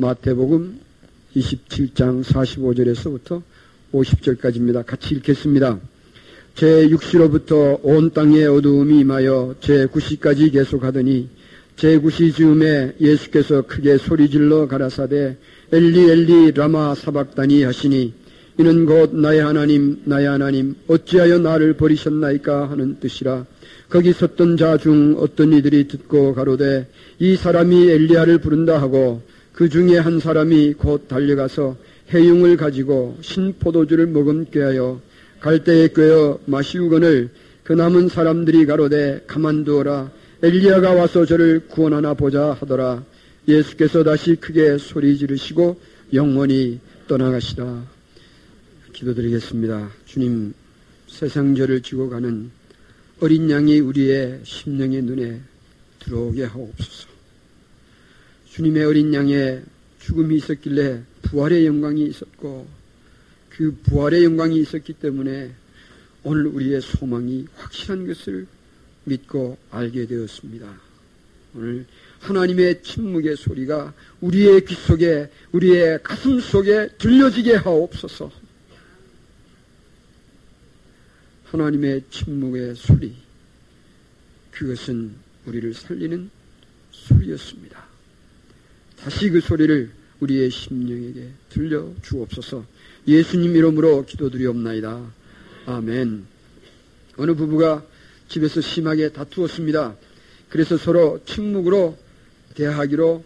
마태복음 27장 45절에서부터 50절까지입니다. 같이 읽겠습니다. 제 6시로부터 온 땅에 어두움이 임하여 제 9시까지 계속하더니 제 9시 즈음에 예수께서 크게 소리질러 가라사대 엘리 엘리 라마 사박다니 하시니 이는 곧 나의 하나님 나의 하나님 어찌하여 나를 버리셨나이까 하는 뜻이라 거기 섰던 자 중 어떤 이들이 듣고 가로되 이 사람이 엘리야를 부른다 하고 그 중에 한 사람이 곧 달려가서 해융을 가지고 신포도주를 머금게 하여 갈대에 꿰어 마시우거늘 그 남은 사람들이 가로되 가만두어라. 엘리야가 와서 저를 구원하나 보자 하더라. 예수께서 다시 크게 소리 지르시고 영원히 떠나가시다. 기도드리겠습니다. 주님 세상죄를 지고 가는 어린 양이 우리의 심령의 눈에 들어오게 하옵소서 주님의 어린 양의 죽음이 있었길래 부활의 영광이 있었고 그 부활의 영광이 있었기 때문에 오늘 우리의 소망이 확실한 것을 믿고 알게 되었습니다. 오늘 하나님의 침묵의 소리가 우리의 귀 속에 우리의 가슴 속에 들려지게 하옵소서. 하나님의 침묵의 소리 그것은 우리를 살리는 소리였습니다. 다시 그 소리를 우리의 심령에게 들려 주옵소서. 예수님 이름으로 기도드리옵나이다. 아멘. 어느 부부가 집에서 심하게 다투었습니다. 그래서 서로 침묵으로 대하기로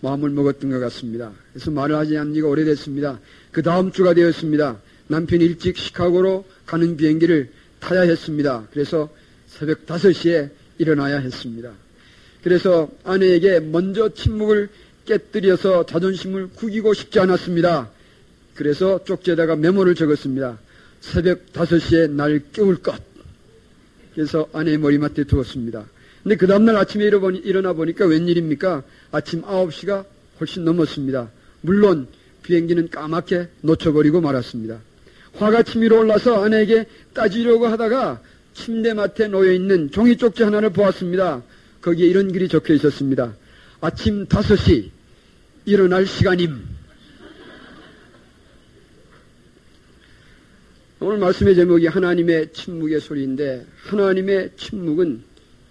마음을 먹었던 것 같습니다. 그래서 말을 하지 않은 지가 오래됐습니다. 그 다음 주가 되었습니다. 남편이 일찍 시카고로 가는 비행기를 타야 했습니다. 그래서 새벽 5시에 일어나야 했습니다. 그래서 아내에게 먼저 침묵을 깨뜨려서 자존심을 구기고 싶지 않았습니다. 그래서 쪽지에다가 메모를 적었습니다. 새벽 5시에 날 깨울 것. 그래서 아내의 머리맡에 두었습니다. 근데 그 다음날 아침에 일어나 보니까 웬일입니까? 아침 9시가 훨씬 넘었습니다. 물론 비행기는 까맣게 놓쳐버리고 말았습니다. 화가 치밀어 올라서 아내에게 따지려고 하다가 침대맡에 놓여있는 종이 쪽지 하나를 보았습니다. 거기에 이런 글이 적혀 있었습니다. 아침 5시 일어날 시간임. 오늘 말씀의 제목이 하나님의 침묵의 소리인데 하나님의 침묵은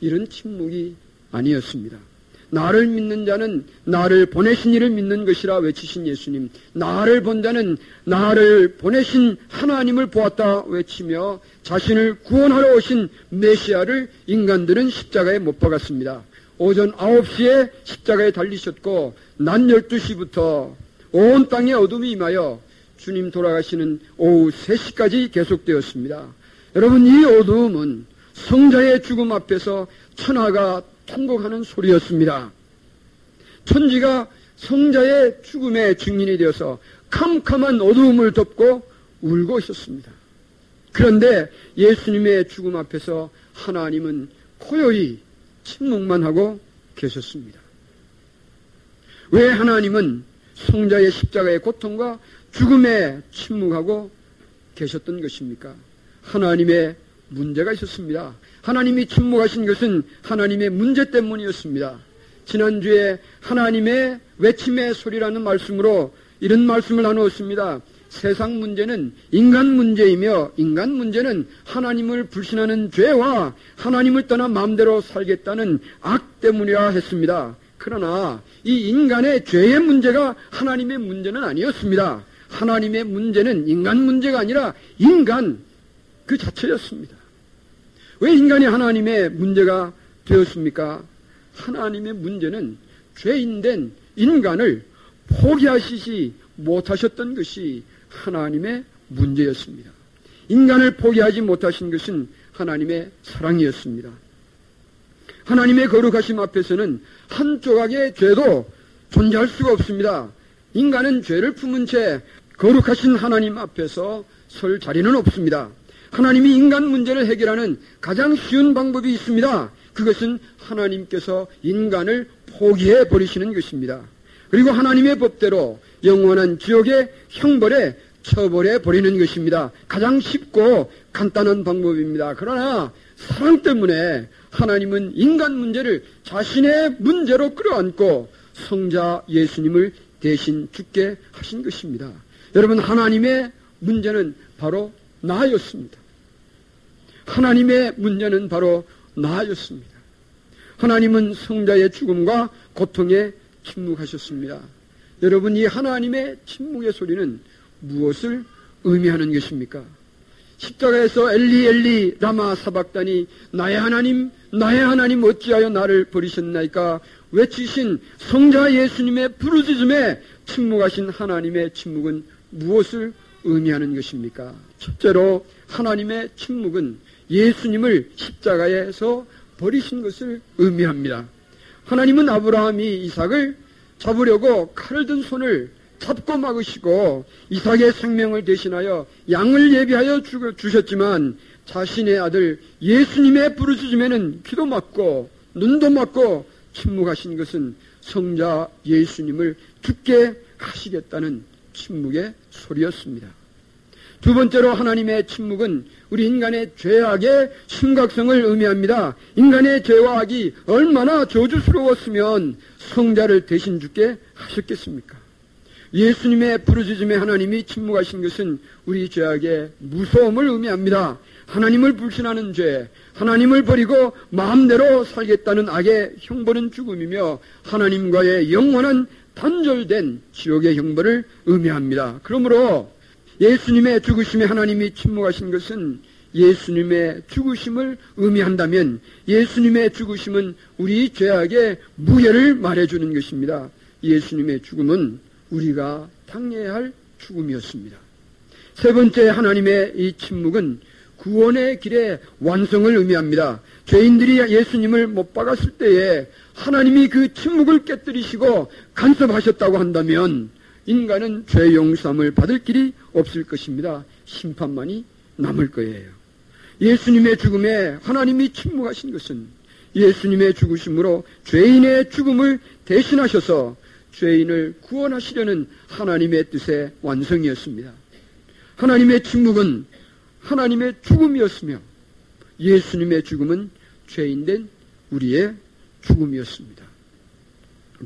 이런 침묵이 아니었습니다. 나를 믿는 자는 나를 보내신 이를 믿는 것이라 외치신 예수님. 나를 본 자는 나를 보내신 하나님을 보았다 외치며 자신을 구원하러 오신 메시아를 인간들은 십자가에 못 박았습니다. 오전 9시에 십자가에 달리셨고 낮 12시부터 온 땅에 어둠이 임하여 주님 돌아가시는 오후 3시까지 계속되었습니다. 여러분 이 어두움은 성자의 죽음 앞에서 천하가 통곡하는 소리였습니다. 천지가 성자의 죽음의 증인이 되어서 캄캄한 어두움을 덮고 울고 있었습니다. 그런데 예수님의 죽음 앞에서 하나님은 고요히 침묵만 하고 계셨습니다. 왜 하나님은 성자의 십자가의 고통과 죽음에 침묵하고 계셨던 것입니까? 하나님의 문제가 있었습니다. 하나님이 침묵하신 것은 하나님의 문제 때문이었습니다. 지난주에 하나님의 외침의 소리라는 말씀으로 이런 말씀을 나누었습니다. 세상 문제는 인간 문제이며 인간 문제는 하나님을 불신하는 죄와 하나님을 떠나 마음대로 살겠다는 악 때문이라 했습니다. 그러나 이 인간의 죄의 문제가 하나님의 문제는 아니었습니다. 하나님의 문제는 인간 문제가 아니라 인간 그 자체였습니다. 왜 인간이 하나님의 문제가 되었습니까? 하나님의 문제는 죄인된 인간을 포기하시지 못하셨던 것이 하나님의 문제였습니다. 인간을 포기하지 못하신 것은 하나님의 사랑이었습니다. 하나님의 거룩하심 앞에서는 한 조각의 죄도 존재할 수가 없습니다. 인간은 죄를 품은 채 거룩하신 하나님 앞에서 설 자리는 없습니다. 하나님이 인간 문제를 해결하는 가장 쉬운 방법이 있습니다. 그것은 하나님께서 인간을 포기해 버리시는 것입니다. 그리고 하나님의 법대로 영원한 지옥의 형벌에 처벌해 버리는 것입니다. 가장 쉽고 간단한 방법입니다. 그러나 사랑 때문에 하나님은 인간 문제를 자신의 문제로 끌어안고 성자 예수님을 대신 죽게 하신 것입니다. 여러분 하나님의 문제는 바로 나였습니다. 하나님의 문제는 바로 나였습니다. 하나님은 성자의 죽음과 고통에 침묵하셨습니다. 여러분 이 하나님의 침묵의 소리는 무엇을 의미하는 것입니까? 십자가에서 엘리 엘리 라마 사박단이 나의 하나님 나의 하나님 어찌하여 나를 버리셨나이까 외치신 성자 예수님의 부르짖음에 침묵하신 하나님의 침묵은 무엇을 의미하는 것입니까? 첫째로 하나님의 침묵은 예수님을 십자가에서 버리신 것을 의미합니다. 하나님은 아브라함이 이삭을 잡으려고 칼을 든 손을 잡고 막으시고 이삭의 생명을 대신하여 양을 예비하여 주셨지만 자신의 아들 예수님의 부르짖음에는 귀도 막고 눈도 막고 침묵하신 것은 성자 예수님을 죽게 하시겠다는 침묵의 소리였습니다. 두 번째로 하나님의 침묵은 우리 인간의 죄악의 심각성을 의미합니다. 인간의 죄와 악이 얼마나 저주스러웠으면 성자를 대신 죽게 하셨겠습니까? 예수님의 부르짖음에 하나님이 침묵하신 것은 우리 죄악의 무서움을 의미합니다. 하나님을 불신하는 죄, 하나님을 버리고 마음대로 살겠다는 악의 형벌은 죽음이며 하나님과의 영원한 단절된 지옥의 형벌을 의미합니다. 그러므로 예수님의 죽으심에 하나님이 침묵하신 것은 예수님의 죽으심을 의미한다면 예수님의 죽으심은 우리 죄악의 무해를 말해주는 것입니다. 예수님의 죽음은 우리가 당해야 할 죽음이었습니다. 세 번째 하나님의 이 침묵은 구원의 길의 완성을 의미합니다. 죄인들이 예수님을 못 박았을 때에 하나님이 그 침묵을 깨뜨리시고 간섭하셨다고 한다면 인간은 죄 용서함을 받을 길이 없을 것입니다. 심판만이 남을 거예요. 예수님의 죽음에 하나님이 침묵하신 것은 예수님의 죽으심으로 죄인의 죽음을 대신하셔서 죄인을 구원하시려는 하나님의 뜻의 완성이었습니다. 하나님의 침묵은 하나님의 죽음이었으며 예수님의 죽음은 죄인된 우리의 죽음이었습니다.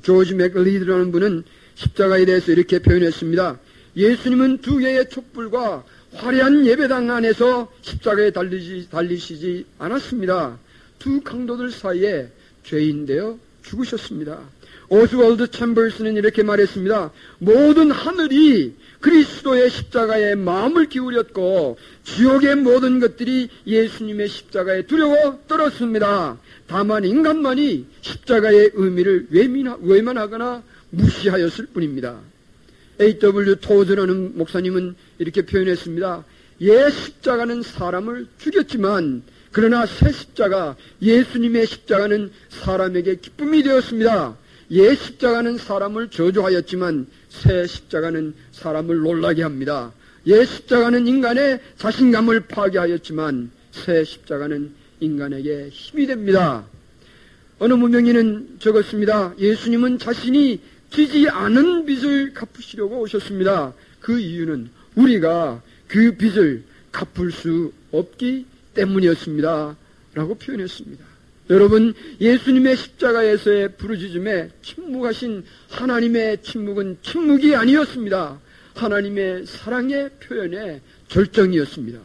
조지 맥리드라는 분은 십자가에 대해서 이렇게 표현했습니다. 예수님은 두 개의 촛불과 화려한 예배당 안에서 십자가에 달리시, 달리시지 않았습니다. 두 강도들 사이에 죄인 되어 죽으셨습니다. 오스월드 챔버스는 이렇게 말했습니다. 모든 하늘이 그리스도의 십자가에 마음을 기울였고 지옥의 모든 것들이 예수님의 십자가에 두려워 떨었습니다. 다만 인간만이 십자가의 의미를 외면하거나 무시하였을 뿐입니다. A.W. 토즈라는 목사님은 이렇게 표현했습니다. 예 십자가는 사람을 죽였지만 그러나 새 십자가 예수님의 십자가는 사람에게 기쁨이 되었습니다. 예 십자가는 사람을 저주하였지만 새 십자가는 사람을 놀라게 합니다. 예 십자가는 인간의 자신감을 파괴하였지만 새 십자가는 인간에게 힘이 됩니다. 어느 무명인은 적었습니다. 예수님은 자신이 지지 않은 빚을 갚으시려고 오셨습니다. 그 이유는 우리가 그 빚을 갚을 수 없기 때문이었습니다. 라고 표현했습니다. 여러분, 예수님의 십자가에서의 부르짖음에 침묵하신 하나님의 침묵은 침묵이 아니었습니다. 하나님의 사랑의 표현의 절정이었습니다.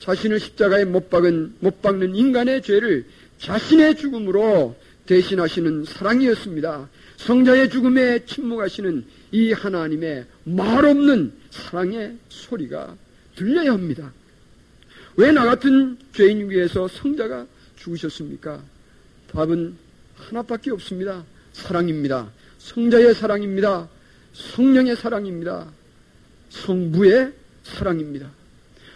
자신을 십자가에 못 박은, 못 박는 인간의 죄를 자신의 죽음으로 대신하시는 사랑이었습니다. 성자의 죽음에 침묵하시는 이 하나님의 말없는 사랑의 소리가 들려야 합니다. 왜 나 같은 죄인 위해서 성자가 죽으셨습니까? 답은 하나밖에 없습니다. 사랑입니다. 성자의 사랑입니다. 성령의 사랑입니다. 성부의 사랑입니다.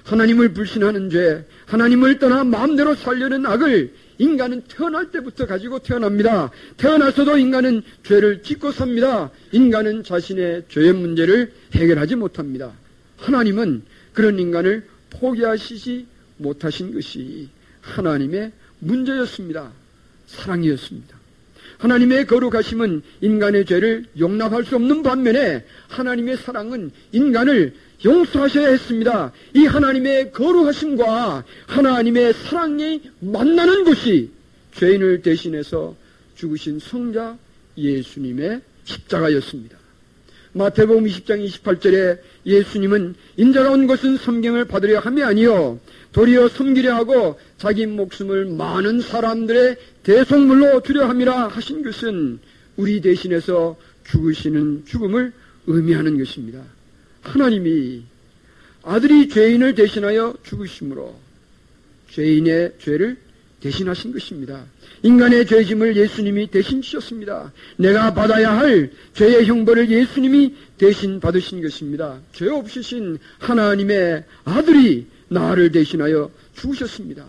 하나님을 불신하는 죄, 하나님을 떠나 마음대로 살려는 악을 인간은 태어날 때부터 가지고 태어납니다. 태어나서도 인간은 죄를 짓고 삽니다. 인간은 자신의 죄의 문제를 해결하지 못합니다. 하나님은 그런 인간을 포기하시지 못하신 것이 하나님의 문제였습니다. 사랑이었습니다. 하나님의 거룩하심은 인간의 죄를 용납할 수 없는 반면에 하나님의 사랑은 인간을 용서하셔야 했습니다. 이 하나님의 거룩하심과 하나님의 사랑이 만나는 곳이 죄인을 대신해서 죽으신 성자 예수님의 십자가였습니다. 마태복음 20장 28절에 예수님은 인자가 온 것은 섬경을 받으려 함이 아니요 도리어 섬기려 하고 자기 목숨을 많은 사람들의 대속물로 주려 함이라 하신 것은 우리 대신해서 죽으시는 죽음을 의미하는 것입니다. 하나님이 아들이 죄인을 대신하여 죽으심으로 죄인의 죄를 대신하신 것입니다. 인간의 죄짐을 예수님이 대신 지셨습니다. 내가 받아야 할 죄의 형벌을 예수님이 대신 받으신 것입니다. 죄 없으신 하나님의 아들이 나를 대신하여 죽으셨습니다.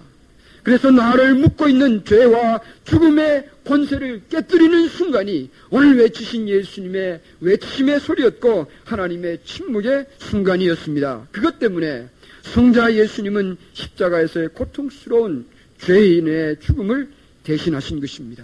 그래서 나를 묶고 있는 죄와 죽음의 권세를 깨뜨리는 순간이 오늘 외치신 예수님의 외치심의 소리였고 하나님의 침묵의 순간이었습니다. 그것 때문에 성자 예수님은 십자가에서의 고통스러운 죄인의 죽음을 대신하신 것입니다.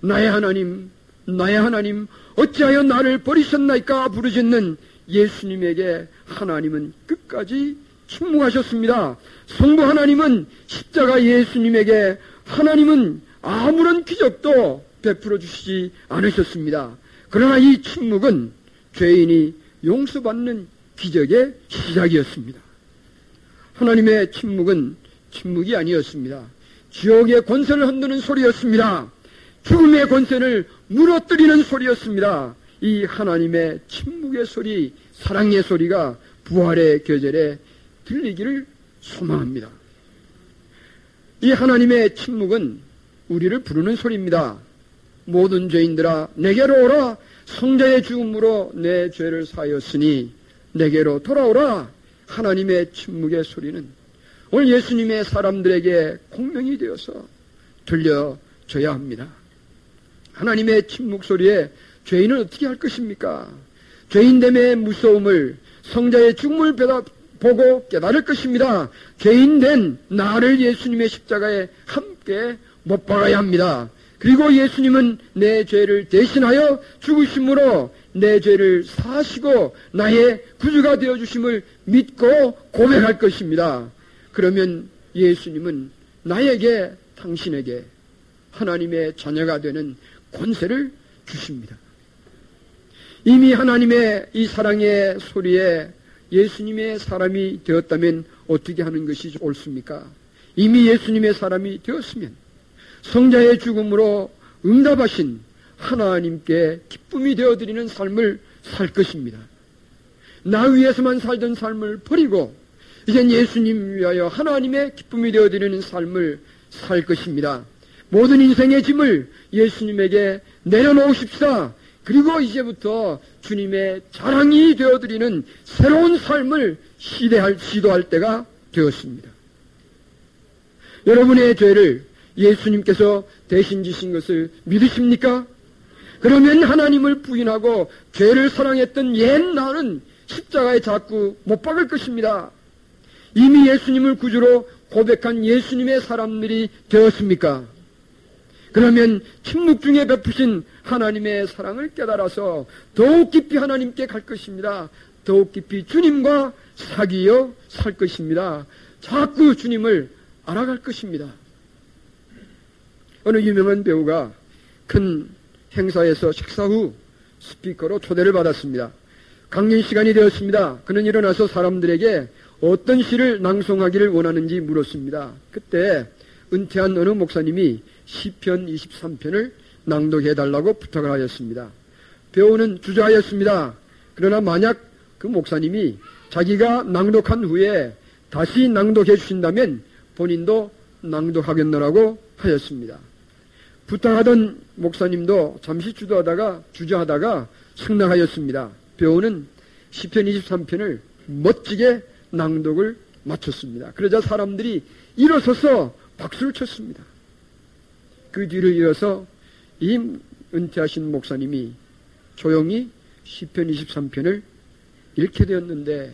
나의 하나님, 나의 하나님, 어찌하여 나를 버리셨나이까 부르짖는 예수님에게 하나님은 끝까지 침묵하셨습니다. 성부 하나님은 십자가 예수님에게 하나님은 아무런 기적도 베풀어 주시지 않으셨습니다. 그러나 이 침묵은 죄인이 용서받는 기적의 시작이었습니다. 하나님의 침묵은 침묵이 아니었습니다. 지옥의 권세를 흔드는 소리였습니다. 죽음의 권세를 무너뜨리는 소리였습니다. 이 하나님의 침묵의 소리, 사랑의 소리가 부활의 계절에 들리기를 소망합니다. 이 하나님의 침묵은 우리를 부르는 소리입니다. 모든 죄인들아 내게로 오라 성자의 죽음으로 내 죄를 사하였으니 내게로 돌아오라 하나님의 침묵의 소리는 오늘 예수님의 사람들에게 공명이 되어서 들려줘야 합니다. 하나님의 침묵 소리에 죄인은 어떻게 할 것입니까? 죄인됨의 무서움을 성자의 죽음을 보고 깨달을 것입니다. 죄인된 나를 예수님의 십자가에 함께 못 박아야 합니다. 그리고 예수님은 내 죄를 대신하여 죽으심으로 내 죄를 사시고 나의 구주가 되어 주심을 믿고 고백할 것입니다. 그러면 예수님은 나에게 당신에게 하나님의 자녀가 되는 권세를 주십니다. 이미 하나님의 이 사랑의 소리에 예수님의 사람이 되었다면 어떻게 하는 것이 옳습니까? 이미 예수님의 사람이 되었으면 성자의 죽음으로 응답하신 하나님께 기쁨이 되어드리는 삶을 살 것입니다. 나 위해서만 살던 삶을 버리고 이젠 예수님 위하여 하나님의 기쁨이 되어드리는 삶을 살 것입니다. 모든 인생의 짐을 예수님에게 내려놓으십시다. 그리고 이제부터 주님의 자랑이 되어드리는 새로운 삶을 시대할, 시도할 때가 되었습니다. 여러분의 죄를 예수님께서 대신 지신 것을 믿으십니까? 그러면 하나님을 부인하고 죄를 사랑했던 옛날은 십자가에 자꾸 못 박을 것입니다. 이미 예수님을 구주로 고백한 예수님의 사람들이 되었습니까? 그러면 침묵 중에 베푸신 하나님의 사랑을 깨달아서 더욱 깊이 하나님께 갈 것입니다. 더욱 깊이 주님과 사귀어 살 것입니다. 자꾸 주님을 알아갈 것입니다. 어느 유명한 배우가 큰 행사에서 식사 후 스피커로 초대를 받았습니다. 강연 시간이 되었습니다. 그는 일어나서 사람들에게 어떤 시를 낭송하기를 원하는지 물었습니다. 그때 은퇴한 어느 목사님이 시편 23편을 낭독해 달라고 부탁을 하였습니다. 배우는 주저하였습니다. 그러나 만약 그 목사님이 자기가 낭독한 후에 다시 낭독해 주신다면 본인도 낭독하겠노라고 하였습니다. 부탁하던 목사님도 잠시 주저하다가 주저하다가 승낙하였습니다. 배우는 시편 23편을 멋지게 낭독을 마쳤습니다. 그러자 사람들이 일어서서 박수를 쳤습니다. 그 뒤를 이어서 이 은퇴하신 목사님이 조용히 시편 23편을 읽게 되었는데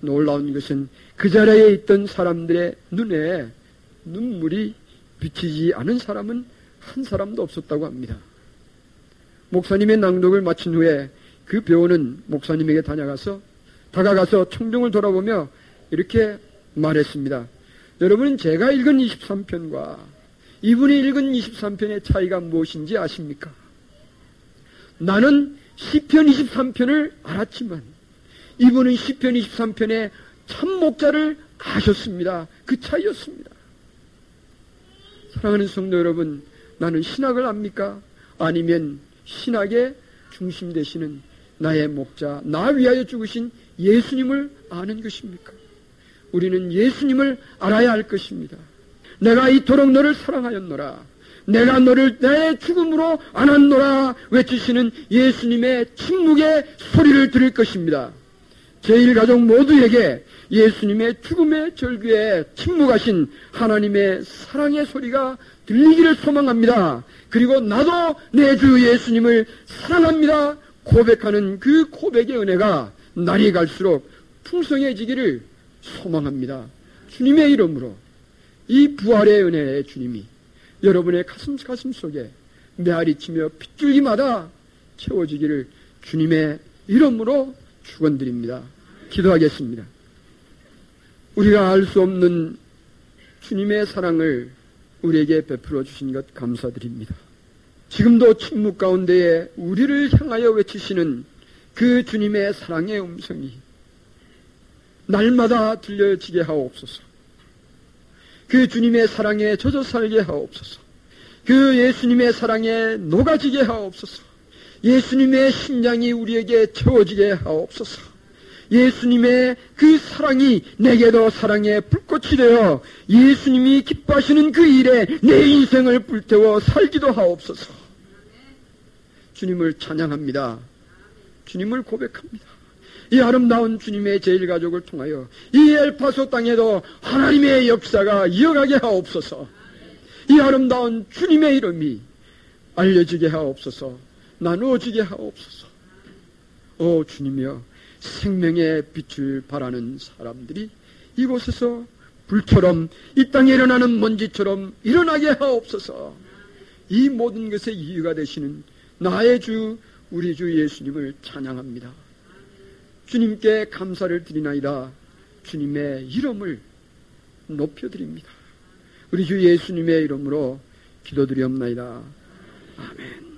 놀라운 것은 그 자리에 있던 사람들의 눈에 눈물이 비치지 않은 사람은 한 사람도 없었다고 합니다. 목사님의 낭독을 마친 후에 그 배우는 목사님에게 다녀가서 다가가서 청중을 돌아보며 이렇게 말했습니다. 여러분 제가 읽은 23편과 이분이 읽은 23편의 차이가 무엇인지 아십니까? 나는 시편 23편을 알았지만 이분은 시편 23편의 참목자를 아셨습니다. 그 차이였습니다. 사랑하는 성도 여러분, 나는 신학을 압니까? 아니면 신학의 중심 되시는 나의 목자, 나 위하여 죽으신 예수님을 아는 것입니까? 우리는 예수님을 알아야 할 것입니다. 내가 이토록 너를 사랑하였노라. 내가 너를 내 죽음으로 안았노라 외치시는 예수님의 침묵의 소리를 들을 것입니다. 제1가족 모두에게 예수님의 죽음의 절규에 침묵하신 하나님의 사랑의 소리가 들리기를 소망합니다. 그리고 나도 내 주 예수님을 사랑합니다. 고백하는 그 고백의 은혜가 날이 갈수록 풍성해지기를 소망합니다. 주님의 이름으로 이 부활의 은혜의 주님이 여러분의 가슴 가슴 속에 메아리치며 핏줄기마다 채워지기를 주님의 이름으로 축원드립니다. 기도하겠습니다. 우리가 알 수 없는 주님의 사랑을 우리에게 베풀어 주신 것 감사드립니다. 지금도 침묵 가운데에 우리를 향하여 외치시는 그 주님의 사랑의 음성이 날마다 들려지게 하옵소서. 그 주님의 사랑에 젖어 살게 하옵소서. 그 예수님의 사랑에 녹아지게 하옵소서. 예수님의 심장이 우리에게 채워지게 하옵소서. 예수님의 그 사랑이 내게도 사랑의 불꽃이 되어 예수님이 기뻐하시는 그 일에 내 인생을 불태워 살기도 하옵소서. 주님을 찬양합니다. 주님을 고백합니다. 이 아름다운 주님의 제일 가족을 통하여 이 엘파소 땅에도 하나님의 역사가 이어가게 하옵소서. 이 아름다운 주님의 이름이 알려지게 하옵소서. 나누어지게 하옵소서. 오 주님이여 생명의 빛을 바라는 사람들이 이곳에서 불처럼 이 땅에 일어나는 먼지처럼 일어나게 하옵소서. 이 모든 것의 이유가 되시는 나의 주 우리 주 예수님을 찬양합니다. 주님께 감사를 드리나이다. 주님의 이름을 높여드립니다. 우리 주 예수님의 이름으로 기도드리옵나이다. 아멘.